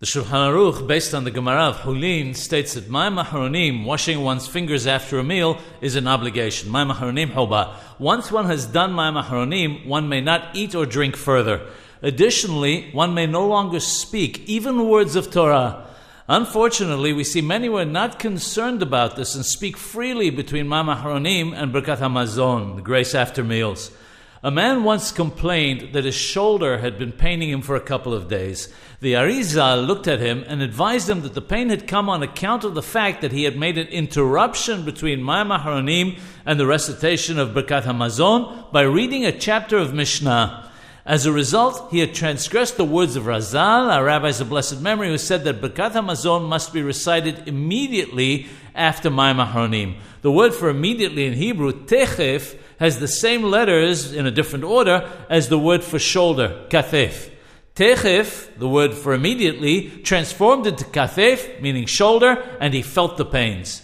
The Shulchan Aruch, based on the Gemara of Hulin, states that Mayim Aharonim, washing one's fingers after a meal, is an obligation. Mayim Aharonim Hoba. Once one has done Mayim Aharonim, one may not eat or drink further. Additionally, one may no longer speak, even words of Torah. Unfortunately, we see many who are not concerned about this and speak freely between Mayim Aharonim and Birkat Hamazon, the grace after meals. A man once complained that his shoulder had been paining him for a couple of days. The Arizal looked at him and advised him that the pain had come on account of the fact that he had made an interruption between Aharonim and the recitation of Birkat Hamazon by reading a chapter of Mishnah. As a result, he had transgressed the words of Hazal, our rabbis of blessed memory, who said that Birkat Hamazon must be recited immediately after Mayim Aharonim. The word for immediately in Hebrew, techef, has the same letters in a different order as the word for shoulder, kathef. Techef, the word for immediately, transformed into kathef, meaning shoulder, and he felt the pains.